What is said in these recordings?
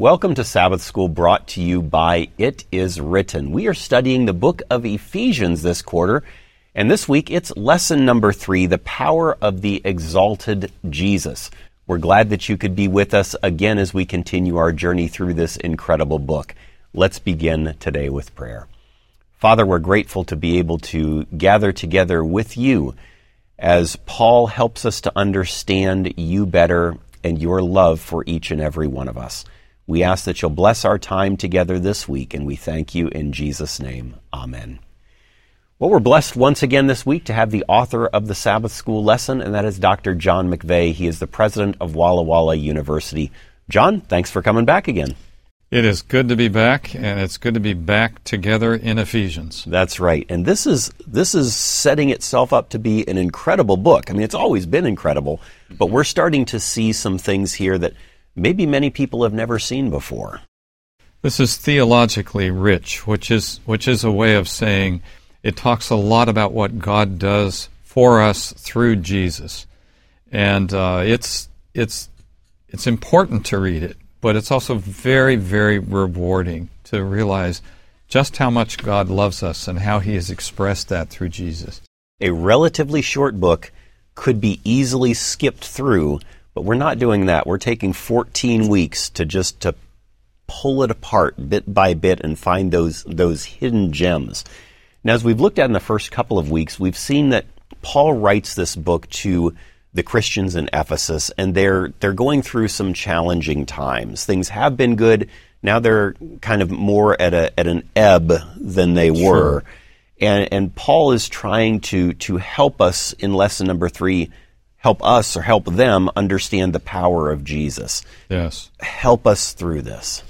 Welcome to Sabbath School brought to you by It Is Written. We are studying the book of Ephesians this quarter, and this week it's lesson number three The Power of the Exalted Jesus. We're glad that you could be with us again as we continue our journey through this incredible book. Let's begin today with prayer. Father, we're grateful to be able to gather together with you as Paul helps us to understand you better and your love for each and every one of us. We ask that you'll bless our time together this week, and we thank you in Jesus' name. Amen. Well, we're blessed once again this week to have the author of the Sabbath School lesson, and that is Dr. John McVay. He is the president of Walla Walla University. John, thanks for coming back again. It is good to be back, and it's good to be back together in Ephesians. That's right. And this is this is setting itself up to be an incredible book. I mean, it's always been incredible, but we're starting to see some things here that maybe many people have never seen before. This is theologically rich, which is which is a way of saying it talks a lot about what God does for us through Jesus, and uh, it's it's it's important to read it, but it's also very very rewarding to realize just how much God loves us and how He has expressed that through Jesus. A relatively short book could be easily skipped through but we're not doing that. We're taking 14 weeks to just to pull it apart bit by bit and find those those hidden gems. Now, as we've looked at in the first couple of weeks, we've seen that Paul writes this book to the Christians in Ephesus, and they're they're going through some challenging times. Things have been good. Now they're kind of more at a at an ebb than they sure. were. And and Paul is trying to to help us in lesson number three help us or help them understand the power of Jesus. Yes. Help us through this.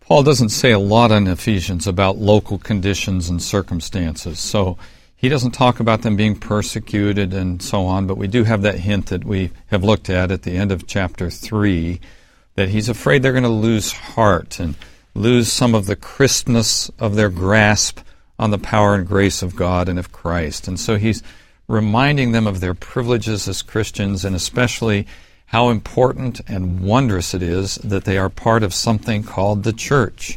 Paul doesn't say a lot in Ephesians about local conditions and circumstances. So he doesn't talk about them being persecuted and so on, but we do have that hint that we have looked at at the end of chapter 3 that he's afraid they're going to lose heart and lose some of the crispness of their grasp on the power and grace of God and of Christ. And so he's reminding them of their privileges as Christians and especially how important and wondrous it is that they are part of something called the church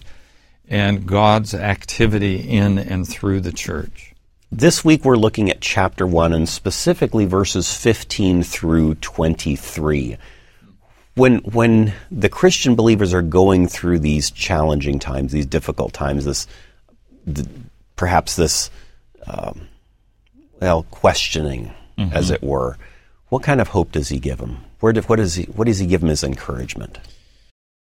and God's activity in and through the church. This week we're looking at chapter 1 and specifically verses 15 through 23. When, when the Christian believers are going through these challenging times, these difficult times, this perhaps this um, well, questioning, mm-hmm. as it were, what kind of hope does he give them? Where what, does he, what does he give them as encouragement?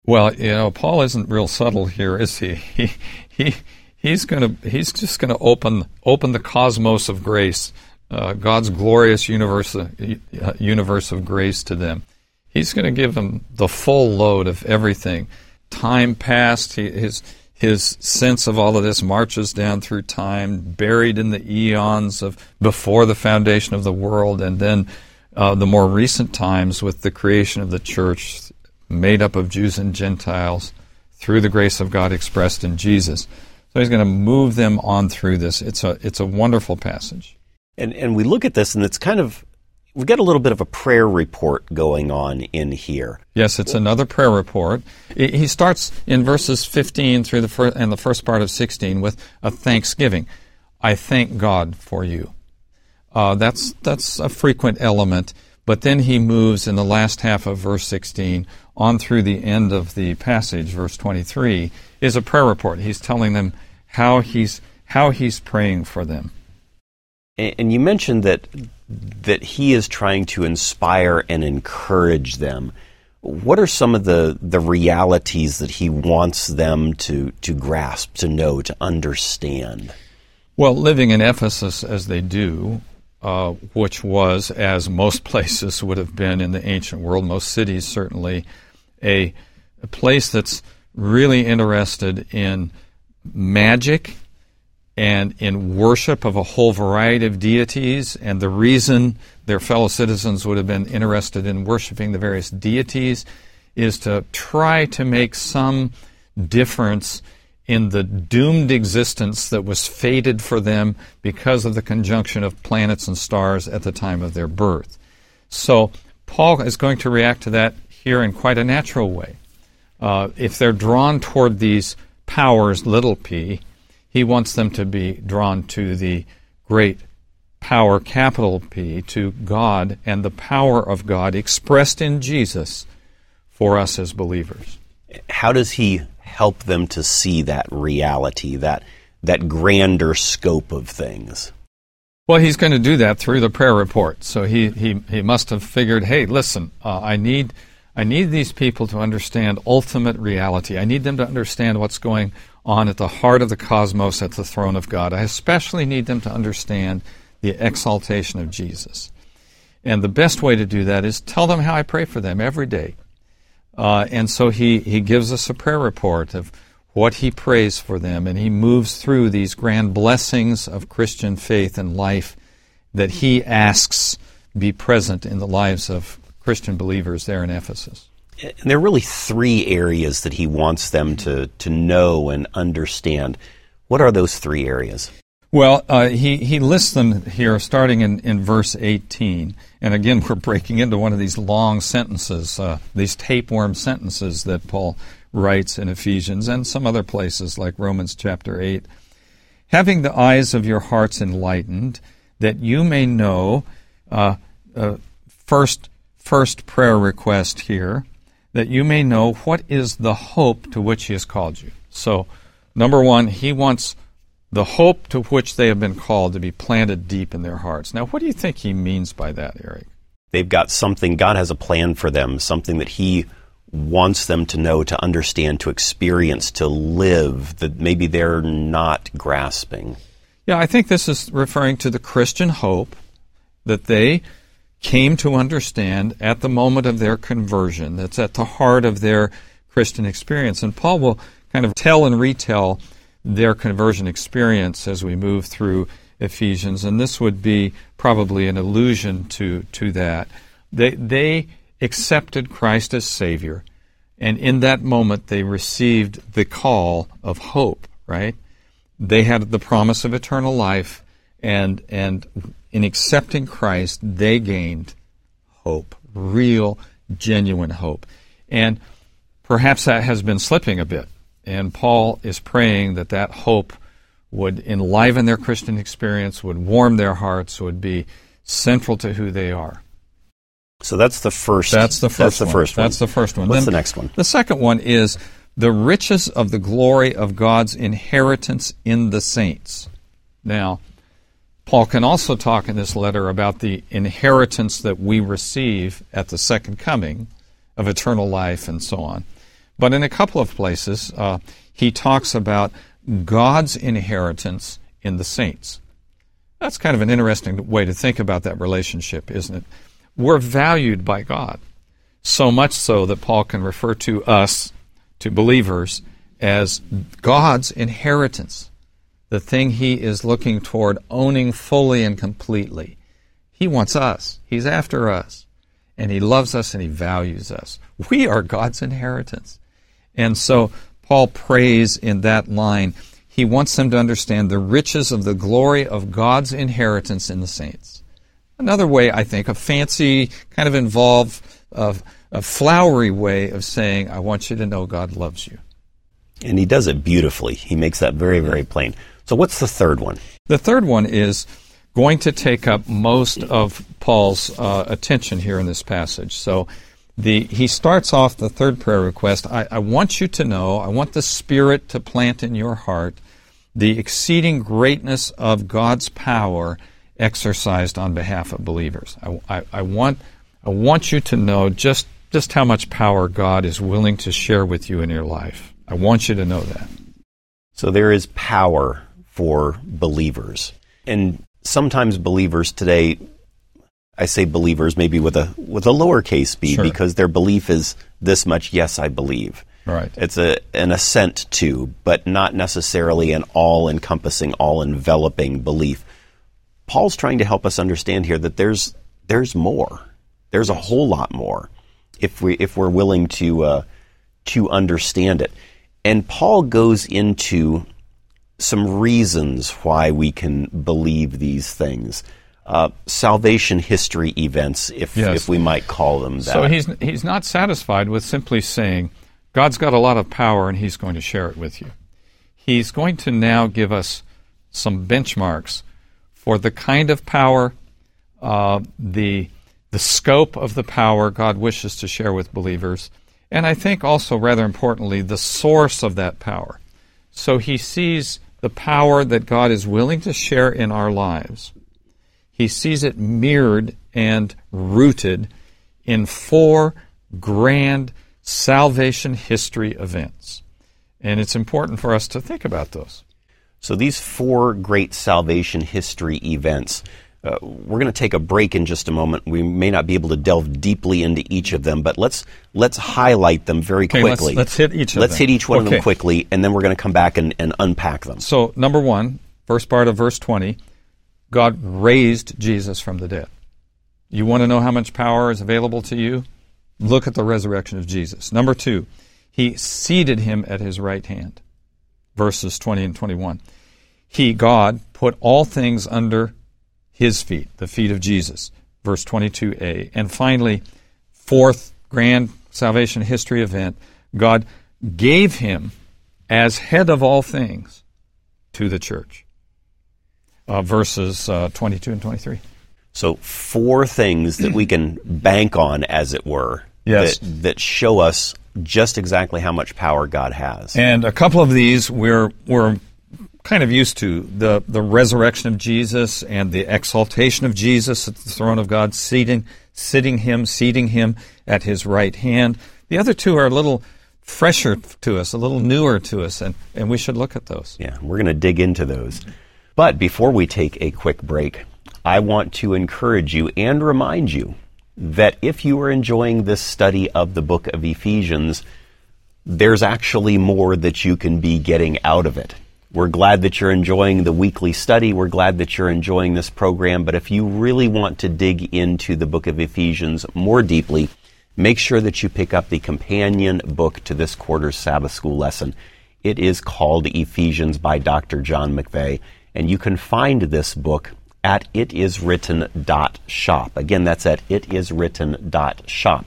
Well, you know, Paul isn't real subtle here, is he? He, he he's to he's just going to open open the cosmos of grace, uh, God's glorious universe uh, universe of grace to them. He's going to give them the full load of everything. Time past, he, his his sense of all of this marches down through time, buried in the eons of before the foundation of the world, and then uh, the more recent times with the creation of the church, made up of Jews and Gentiles, through the grace of God expressed in Jesus. So he's going to move them on through this. It's a it's a wonderful passage. And and we look at this, and it's kind of we've got a little bit of a prayer report going on in here. Yes, it's another prayer report. He starts in verses 15 through the first, and the first part of 16 with a thanksgiving. I thank God for you. Uh, that's that's a frequent element. But then he moves in the last half of verse 16 on through the end of the passage, verse 23, is a prayer report. He's telling them how he's how he's praying for them. And you mentioned that that he is trying to inspire and encourage them. What are some of the, the realities that he wants them to, to grasp, to know, to understand? Well, living in Ephesus as they do, uh, which was, as most places would have been in the ancient world, most cities certainly, a, a place that's really interested in magic and in worship of a whole variety of deities. And the reason their fellow citizens would have been interested in worshiping the various deities is to try to make some difference in the doomed existence that was fated for them because of the conjunction of planets and stars at the time of their birth. So, Paul is going to react to that here in quite a natural way. uh, if they're drawn toward these powers, little p, he wants them to be drawn to the great power, capital P, to God and the power of God expressed in Jesus for us as believers. How does he help them to see that reality, that that grander scope of things? Well, he's going to do that through the prayer report. So he, he, he must have figured, hey, listen, uh, I need I need these people to understand ultimate reality. I need them to understand what's going on at the heart of the cosmos at the throne of God. I especially need them to understand the exaltation of Jesus. And the best way to do that is tell them how I pray for them every day. Uh, and so he, he gives us a prayer report of what he prays for them, and he moves through these grand blessings of Christian faith and life that he asks be present in the lives of Christian believers there in Ephesus. And there are really three areas that he wants them to, to know and understand. What are those three areas? Well, uh, he, he lists them here starting in, in verse 18. And again, we're breaking into one of these long sentences, uh, these tapeworm sentences that Paul writes in Ephesians and some other places like Romans chapter 8. Having the eyes of your hearts enlightened, that you may know, uh, uh first first prayer request here that you may know what is the hope to which he has called you. So, number one, he wants the hope to which they have been called to be planted deep in their hearts. Now, what do you think he means by that, Eric? They've got something, God has a plan for them, something that he wants them to know, to understand, to experience, to live that maybe they're not grasping. Yeah, I think this is referring to the Christian hope that they came to understand at the moment of their conversion. That's at the heart of their Christian experience. And Paul will kind of tell and retell their conversion experience as we move through Ephesians, and this would be probably an allusion to, to that. They, they accepted Christ as Savior, and in that moment they received the call of hope, right? They had the promise of eternal life, and, and in accepting Christ, they gained hope, real, genuine hope. And perhaps that has been slipping a bit. And Paul is praying that that hope would enliven their Christian experience, would warm their hearts, would be central to who they are. So that's the first. That's the first. That's the one. first one. That's the first one. What's then the next one? The second one is the riches of the glory of God's inheritance in the saints. Now, Paul can also talk in this letter about the inheritance that we receive at the second coming of eternal life and so on. But in a couple of places, uh, he talks about God's inheritance in the saints. That's kind of an interesting way to think about that relationship, isn't it? We're valued by God, so much so that Paul can refer to us, to believers, as God's inheritance the thing he is looking toward owning fully and completely. He wants us. He's after us. And he loves us and he values us. We are God's inheritance. And so Paul prays in that line. He wants them to understand the riches of the glory of God's inheritance in the saints. Another way, I think, a fancy, kind of involved, a flowery way of saying, I want you to know God loves you. And he does it beautifully. He makes that very, very plain. So, what's the third one? The third one is going to take up most of Paul's uh, attention here in this passage. So, the, he starts off the third prayer request. I, I want you to know, I want the Spirit to plant in your heart the exceeding greatness of God's power exercised on behalf of believers. I, I, I, want, I want you to know just, just how much power God is willing to share with you in your life. I want you to know that. So there is power for believers. And sometimes believers today, I say believers maybe with a with a lowercase b sure. because their belief is this much. Yes, I believe. Right. It's a an assent to, but not necessarily an all encompassing, all enveloping belief. Paul's trying to help us understand here that there's there's more. There's a whole lot more if we if we're willing to uh, to understand it. And Paul goes into some reasons why we can believe these things. Uh, salvation history events, if, yes. if we might call them that. So he's, he's not satisfied with simply saying, God's got a lot of power and He's going to share it with you. He's going to now give us some benchmarks for the kind of power, uh, the the scope of the power God wishes to share with believers, and I think also rather importantly the source of that power. So he sees the power that God is willing to share in our lives. He sees it mirrored and rooted in four grand salvation history events. And it's important for us to think about those. So, these four great salvation history events, uh, we're going to take a break in just a moment. We may not be able to delve deeply into each of them, but let's let's highlight them very okay, quickly. Let's, let's, hit each of let's hit each one okay. of them quickly, and then we're going to come back and, and unpack them. So, number one, first part of verse 20, God raised Jesus from the dead. You want to know how much power is available to you? Look at the resurrection of Jesus. Number two, he seated him at his right hand. Verses 20 and 21. He, God, put all things under his feet, the feet of Jesus. Verse 22a. And finally, fourth grand salvation history event, God gave him as head of all things to the church. Uh, verses uh, 22 and 23. So, four things that we can bank on, as it were, Yes. that, that show us just exactly how much power God has. And a couple of these we're we're kind of used to the the resurrection of Jesus and the exaltation of Jesus at the throne of God, seating sitting him, seating him at his right hand. The other two are a little fresher to us, a little newer to us, and, and we should look at those. Yeah, we're going to dig into those. But before we take a quick break, I want to encourage you and remind you that if you are enjoying this study of the book of Ephesians, there's actually more that you can be getting out of it. We're glad that you're enjoying the weekly study. We're glad that you're enjoying this program. But if you really want to dig into the book of Ephesians more deeply, make sure that you pick up the companion book to this quarter's Sabbath school lesson. It is called Ephesians by Dr. John McVay, and you can find this book at itiswritten.shop. Again, that's at itiswritten.shop.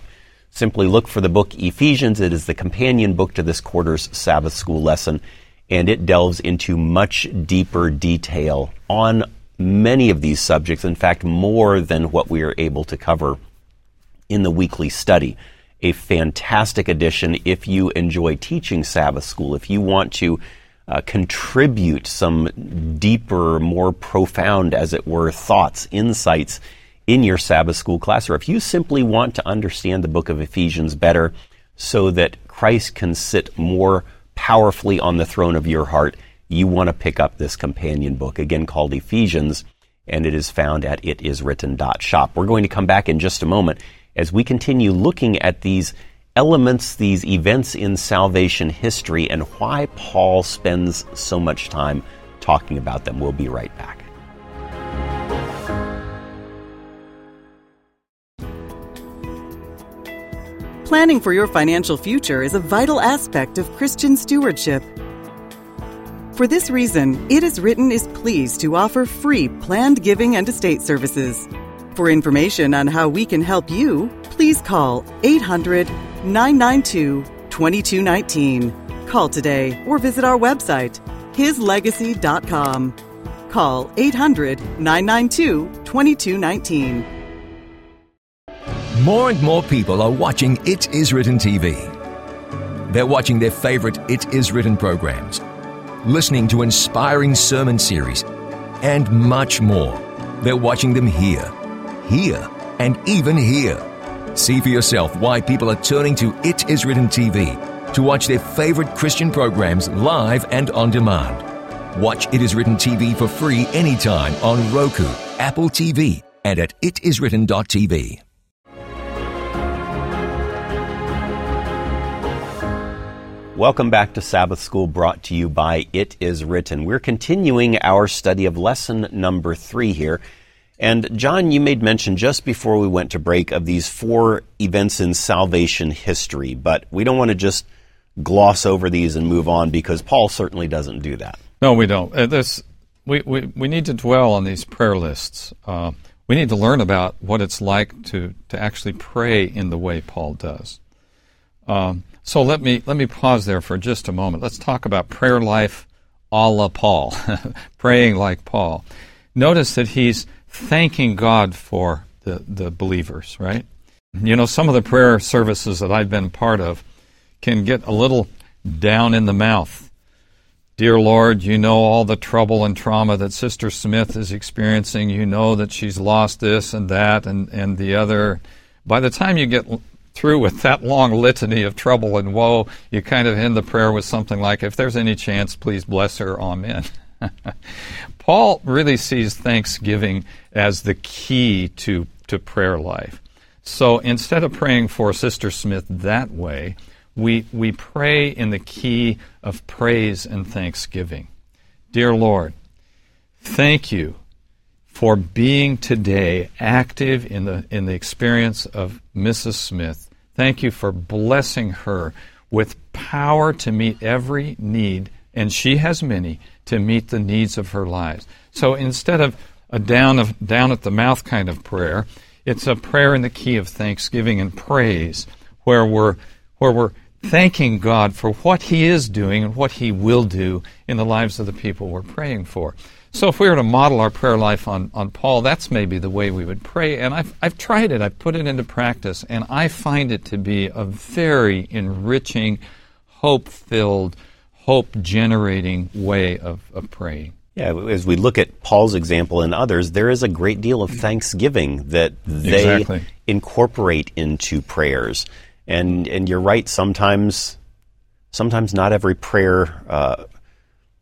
Simply look for the book Ephesians. It is the companion book to this quarter's Sabbath school lesson, and it delves into much deeper detail on many of these subjects. In fact, more than what we are able to cover in the weekly study. A fantastic addition if you enjoy teaching Sabbath school, if you want to uh, contribute some deeper, more profound, as it were, thoughts, insights in your Sabbath school class, or if you simply want to understand the book of Ephesians better so that Christ can sit more powerfully on the throne of your heart, you want to pick up this companion book, again called Ephesians, and it is found at itiswritten.shop. We're going to come back in just a moment as we continue looking at these elements, these events in salvation history, and why Paul spends so much time talking about them. We'll be right back. Planning for your financial future is a vital aspect of Christian stewardship. For this reason, It Is Written is pleased to offer free planned giving and estate services. For information on how we can help you, please call 800 992 2219. Call today or visit our website, hislegacy.com. Call 800 992 2219. More and more people are watching It Is Written TV. They're watching their favorite It Is Written programs, listening to inspiring sermon series, and much more. They're watching them here, here, and even here. See for yourself why people are turning to It Is Written TV to watch their favorite Christian programs live and on demand. Watch It Is Written TV for free anytime on Roku, Apple TV, and at itiswritten.tv. Welcome back to Sabbath School brought to you by It Is Written. We're continuing our study of lesson number three here. And John, you made mention just before we went to break of these four events in salvation history, but we don't want to just gloss over these and move on because Paul certainly doesn't do that. No, we don't. Uh, this, we, we, we need to dwell on these prayer lists. Uh, we need to learn about what it's like to, to actually pray in the way Paul does. Um, so let me let me pause there for just a moment. Let's talk about prayer life a la Paul, praying like Paul. Notice that he's thanking God for the, the believers, right? You know, some of the prayer services that I've been part of can get a little down in the mouth. Dear Lord, you know all the trouble and trauma that Sister Smith is experiencing. You know that she's lost this and that and, and the other. By the time you get through with that long litany of trouble and woe, you kind of end the prayer with something like, If there's any chance, please bless her. Amen. Paul really sees thanksgiving as the key to, to prayer life. So instead of praying for Sister Smith that way, we, we pray in the key of praise and thanksgiving. Dear Lord, thank you for being today active in the, in the experience of Mrs. Smith. Thank you for blessing her with power to meet every need, and she has many, to meet the needs of her lives. So instead of a down, of, down at the mouth kind of prayer, it's a prayer in the key of thanksgiving and praise, where we're, where we're thanking God for what He is doing and what He will do in the lives of the people we're praying for. So if we were to model our prayer life on, on Paul, that's maybe the way we would pray. And I've, I've tried it, I've put it into practice, and I find it to be a very enriching, hope filled, hope generating way of, of praying. Yeah, as we look at Paul's example and others, there is a great deal of thanksgiving that they Exactly. incorporate into prayers. And and you're right. Sometimes, sometimes not every prayer uh,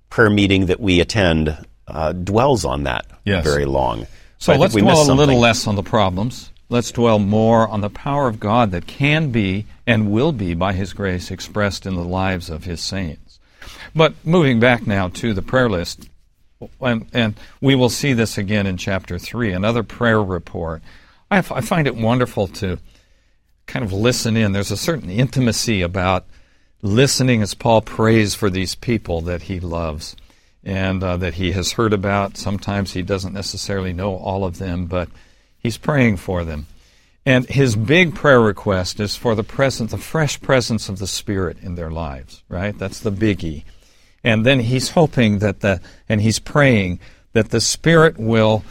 prayer meeting that we attend uh, dwells on that Yes. very long. So let's we dwell a little less on the problems. Let's dwell more on the power of God that can be and will be, by His grace, expressed in the lives of His saints. But moving back now to the prayer list, and, and we will see this again in chapter 3, another prayer report. I, f- I find it wonderful to kind of listen in. There's a certain intimacy about listening as Paul prays for these people that he loves and uh, that he has heard about. Sometimes he doesn't necessarily know all of them, but he's praying for them. And his big prayer request is for the presence, the fresh presence of the Spirit in their lives, right? That's the biggie. And then he's hoping that the, and he's praying that the Spirit will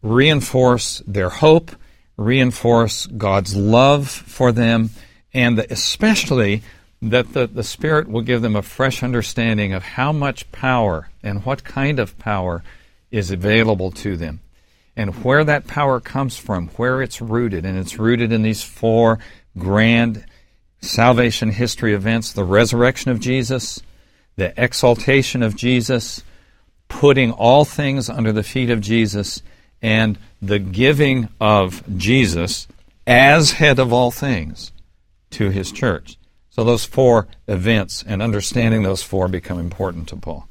reinforce their hope, reinforce God's love for them, and especially that the, the Spirit will give them a fresh understanding of how much power and what kind of power is available to them and where that power comes from, where it's rooted. And it's rooted in these four grand salvation history events the resurrection of Jesus, the exaltation of Jesus, putting all things under the feet of Jesus, and the giving of Jesus as head of all things to his church. So those four events and understanding those four become important to Paul.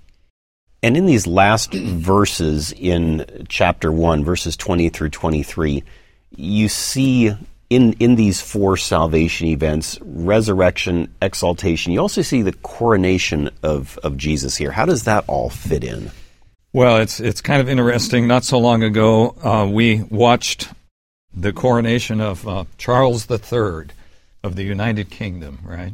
And in these last verses in chapter 1, verses 20 through 23, you see in, in these four salvation events resurrection, exaltation. You also see the coronation of, of Jesus here. How does that all fit in? Well, it's it's kind of interesting. Not so long ago, uh, we watched the coronation of uh, Charles III of the United Kingdom. Right.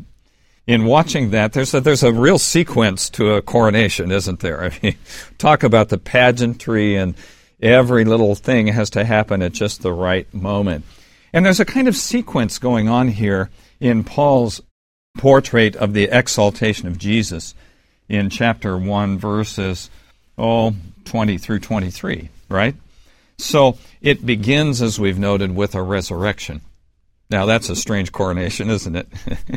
In watching that, there's a, there's a real sequence to a coronation, isn't there? I mean, talk about the pageantry and every little thing has to happen at just the right moment. And there's a kind of sequence going on here in Paul's portrait of the exaltation of Jesus in chapter 1, verses oh, 20 through 23, right? So it begins, as we've noted, with a resurrection. Now, that's a strange coronation, isn't it?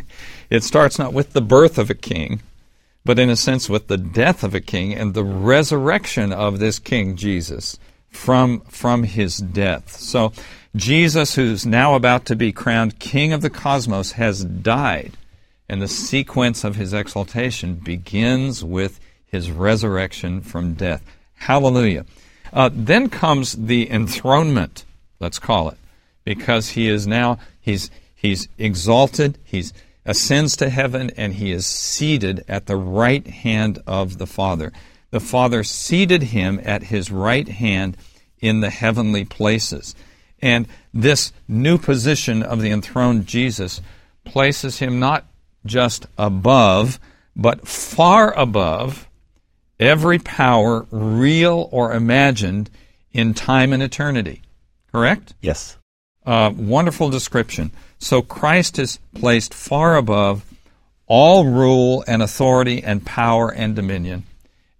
it starts not with the birth of a king, but in a sense with the death of a king and the resurrection of this king, Jesus, from, from his death. So, Jesus, who's now about to be crowned king of the cosmos, has died. And the sequence of his exaltation begins with his resurrection from death. Hallelujah. Uh, then comes the enthronement, let's call it, because he is now, he's, he's exalted, he's ascends to heaven, and he is seated at the right hand of the Father. The Father seated him at his right hand in the heavenly places. And this new position of the enthroned Jesus places him not just above, but far above every power, real or imagined, in time and eternity. Correct? Yes. Uh, wonderful description. So Christ is placed far above all rule and authority and power and dominion,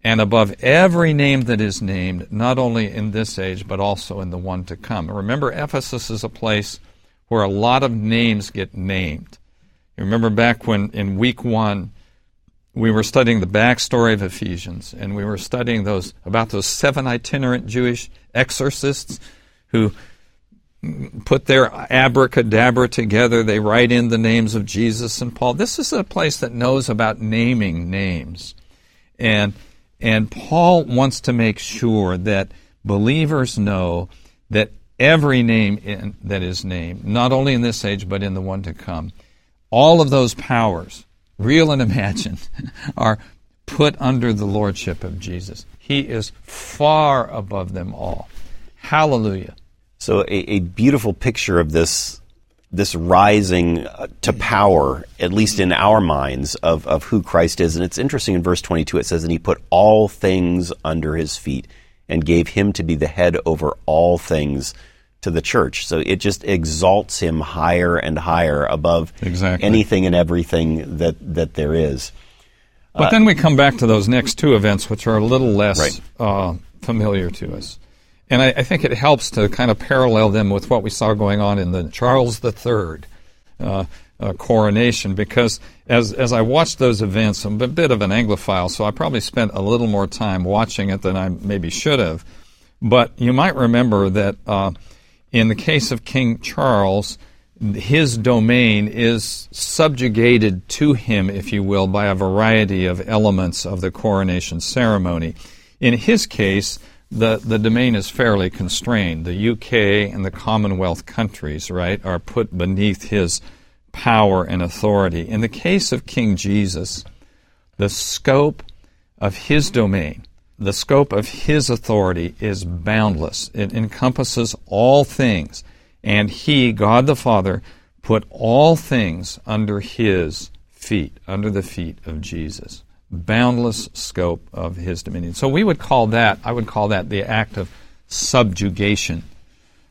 and above every name that is named, not only in this age, but also in the one to come. Remember, Ephesus is a place where a lot of names get named. You remember back when in week one, we were studying the backstory of Ephesians, and we were studying those about those seven itinerant Jewish exorcists who put their abracadabra together. They write in the names of Jesus and Paul. This is a place that knows about naming names. And, and Paul wants to make sure that believers know that every name in, that is named, not only in this age, but in the one to come, all of those powers, real and imagined, are put under the lordship of Jesus. He is far above them all. Hallelujah. So a, a beautiful picture of this this rising uh, to power, at least in our minds, of, of who Christ is. And it's interesting in verse 22, it says, And he put all things under his feet and gave him to be the head over all things to the church. So it just exalts him higher and higher above exactly. anything and everything that, that there is. But uh, then we come back to those next two events, which are a little less right. uh, familiar to us. And I, I, think it helps to kind of parallel them with what we saw going on in the Charles III uh, uh, coronation, because as as I watched those events, I'm a bit of an Anglophile, so I probably spent a little more time watching it than I maybe should have. But you might remember that uh, in the case of King Charles, his domain is subjugated to him, if you will, by a variety of elements of the coronation ceremony. In his case, the, the domain is fairly constrained. The UK and the Commonwealth countries, right, are put beneath his power and authority. In the case of King Jesus, the scope of his domain, the scope of his authority is boundless. It encompasses all things. And he, God the Father, put all things under his feet, under the feet of Jesus boundless scope of his dominion. So we would call that, I would call that the act of subjugation.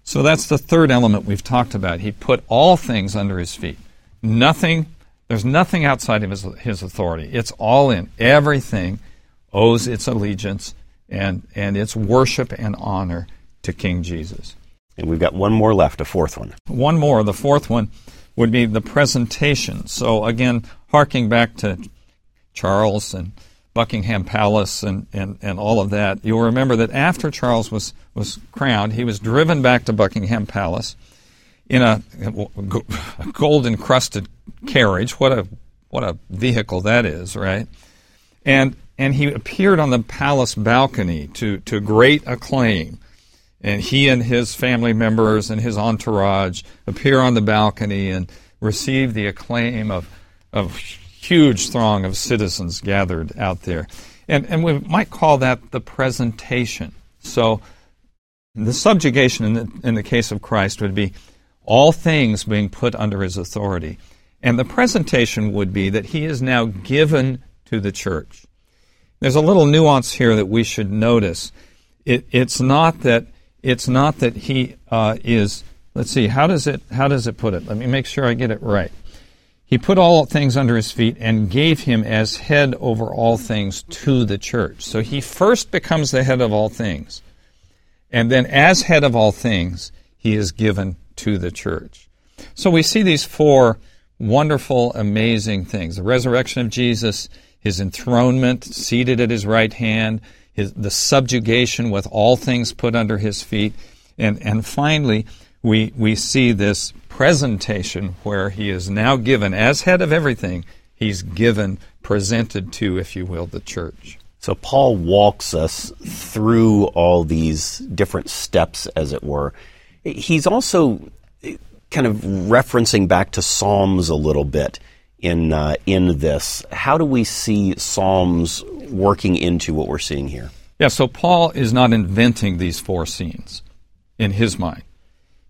So that's the third element we've talked about. He put all things under his feet. Nothing, there's nothing outside of his, his authority. It's all in. Everything owes its allegiance and, and its worship and honor to King Jesus. And we've got one more left, a fourth one. One more. The fourth one would be the presentation. So again, harking back to Charles and Buckingham Palace and, and, and all of that. You'll remember that after Charles was, was crowned, he was driven back to Buckingham Palace in a, a gold encrusted carriage. What a, what a vehicle that is, right? And, and he appeared on the palace balcony to, to great acclaim. And he and his family members and his entourage appear on the balcony and receive the acclaim of, of huge throng of citizens gathered out there. And, and we might call that the presentation. So the subjugation in the, in the case of Christ would be all things being put under his authority. And the presentation would be that he is now given to the church. There's a little nuance here that we should notice. It, it's not that it's not that he uh, is. Let's see. How does it How does it put it? Let me make sure I get it right. He put all things under his feet and gave him as head over all things to the church. So he first becomes the head of all things. And then, as head of all things, he is given to the church. So we see these four wonderful, amazing things the resurrection of Jesus, his enthronement, seated at his right hand, his, the subjugation with all things put under his feet, and, and finally, we, we see this presentation where he is now given, as head of everything, he's given, presented to, if you will, the church. So Paul walks us through all these different steps, as it were. He's also kind of referencing back to Psalms a little bit in uh, in this. How do we see Psalms working into what we're seeing here? Yeah, so Paul is not inventing these four scenes in his mind.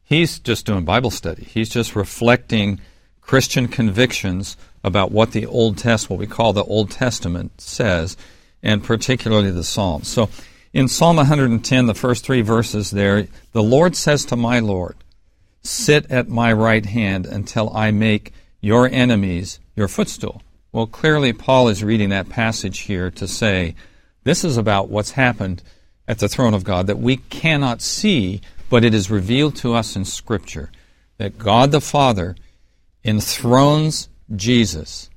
He's just doing Bible study. He's just reflecting Christian convictions about what the Old Testament, what we call the Old Testament, says, and particularly the Psalms. So in Psalm 110, the first three verses there, the Lord says to my Lord, Sit at my right hand until I make your enemies your footstool. Well, clearly, Paul is reading that passage here to say this is about what's happened at the throne of God that we cannot see, but it is revealed to us in Scripture that God the Father enthrones Jesus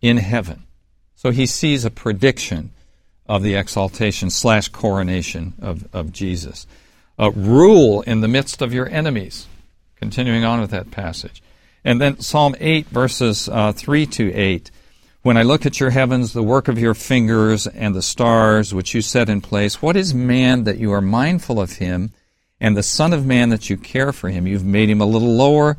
in heaven. So he sees a prediction of the exaltation slash coronation of, of Jesus. Uh, rule in the midst of your enemies. Continuing on with that passage. And then Psalm 8, verses uh, 3 to 8. When I look at your heavens, the work of your fingers, and the stars which you set in place, what is man that you are mindful of him, and the Son of Man that you care for him? You've made him a little lower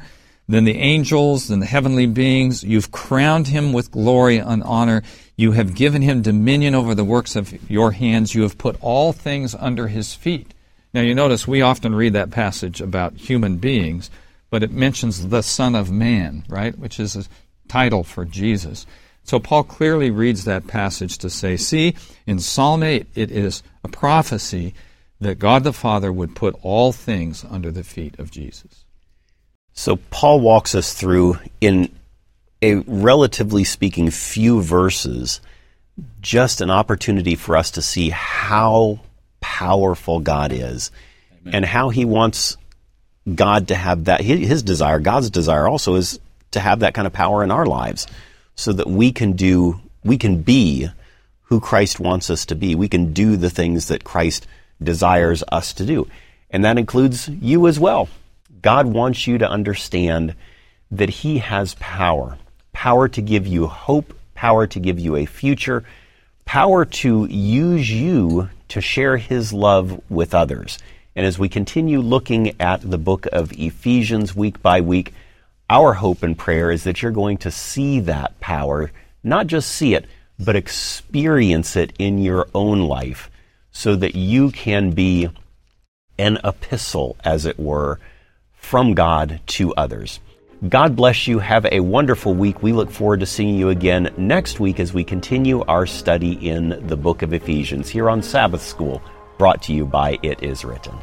than the angels, than the heavenly beings. You've crowned him with glory and honor. You have given him dominion over the works of your hands. You have put all things under his feet. Now, you notice we often read that passage about human beings, but it mentions the Son of Man, right? Which is a title for Jesus. So Paul clearly reads that passage to say, see, in Psalm 8, it is a prophecy that God the Father would put all things under the feet of Jesus. So Paul walks us through in a relatively speaking few verses just an opportunity for us to see how powerful God is Amen. and how he wants God to have that his desire God's desire also is to have that kind of power in our lives so that we can do we can be who Christ wants us to be we can do the things that Christ desires us to do and that includes you as well God wants you to understand that He has power power to give you hope, power to give you a future, power to use you to share His love with others. And as we continue looking at the book of Ephesians week by week, our hope and prayer is that you're going to see that power, not just see it, but experience it in your own life so that you can be an epistle, as it were, from God to others. God bless you. Have a wonderful week. We look forward to seeing you again next week as we continue our study in the book of Ephesians here on Sabbath School, brought to you by It Is Written.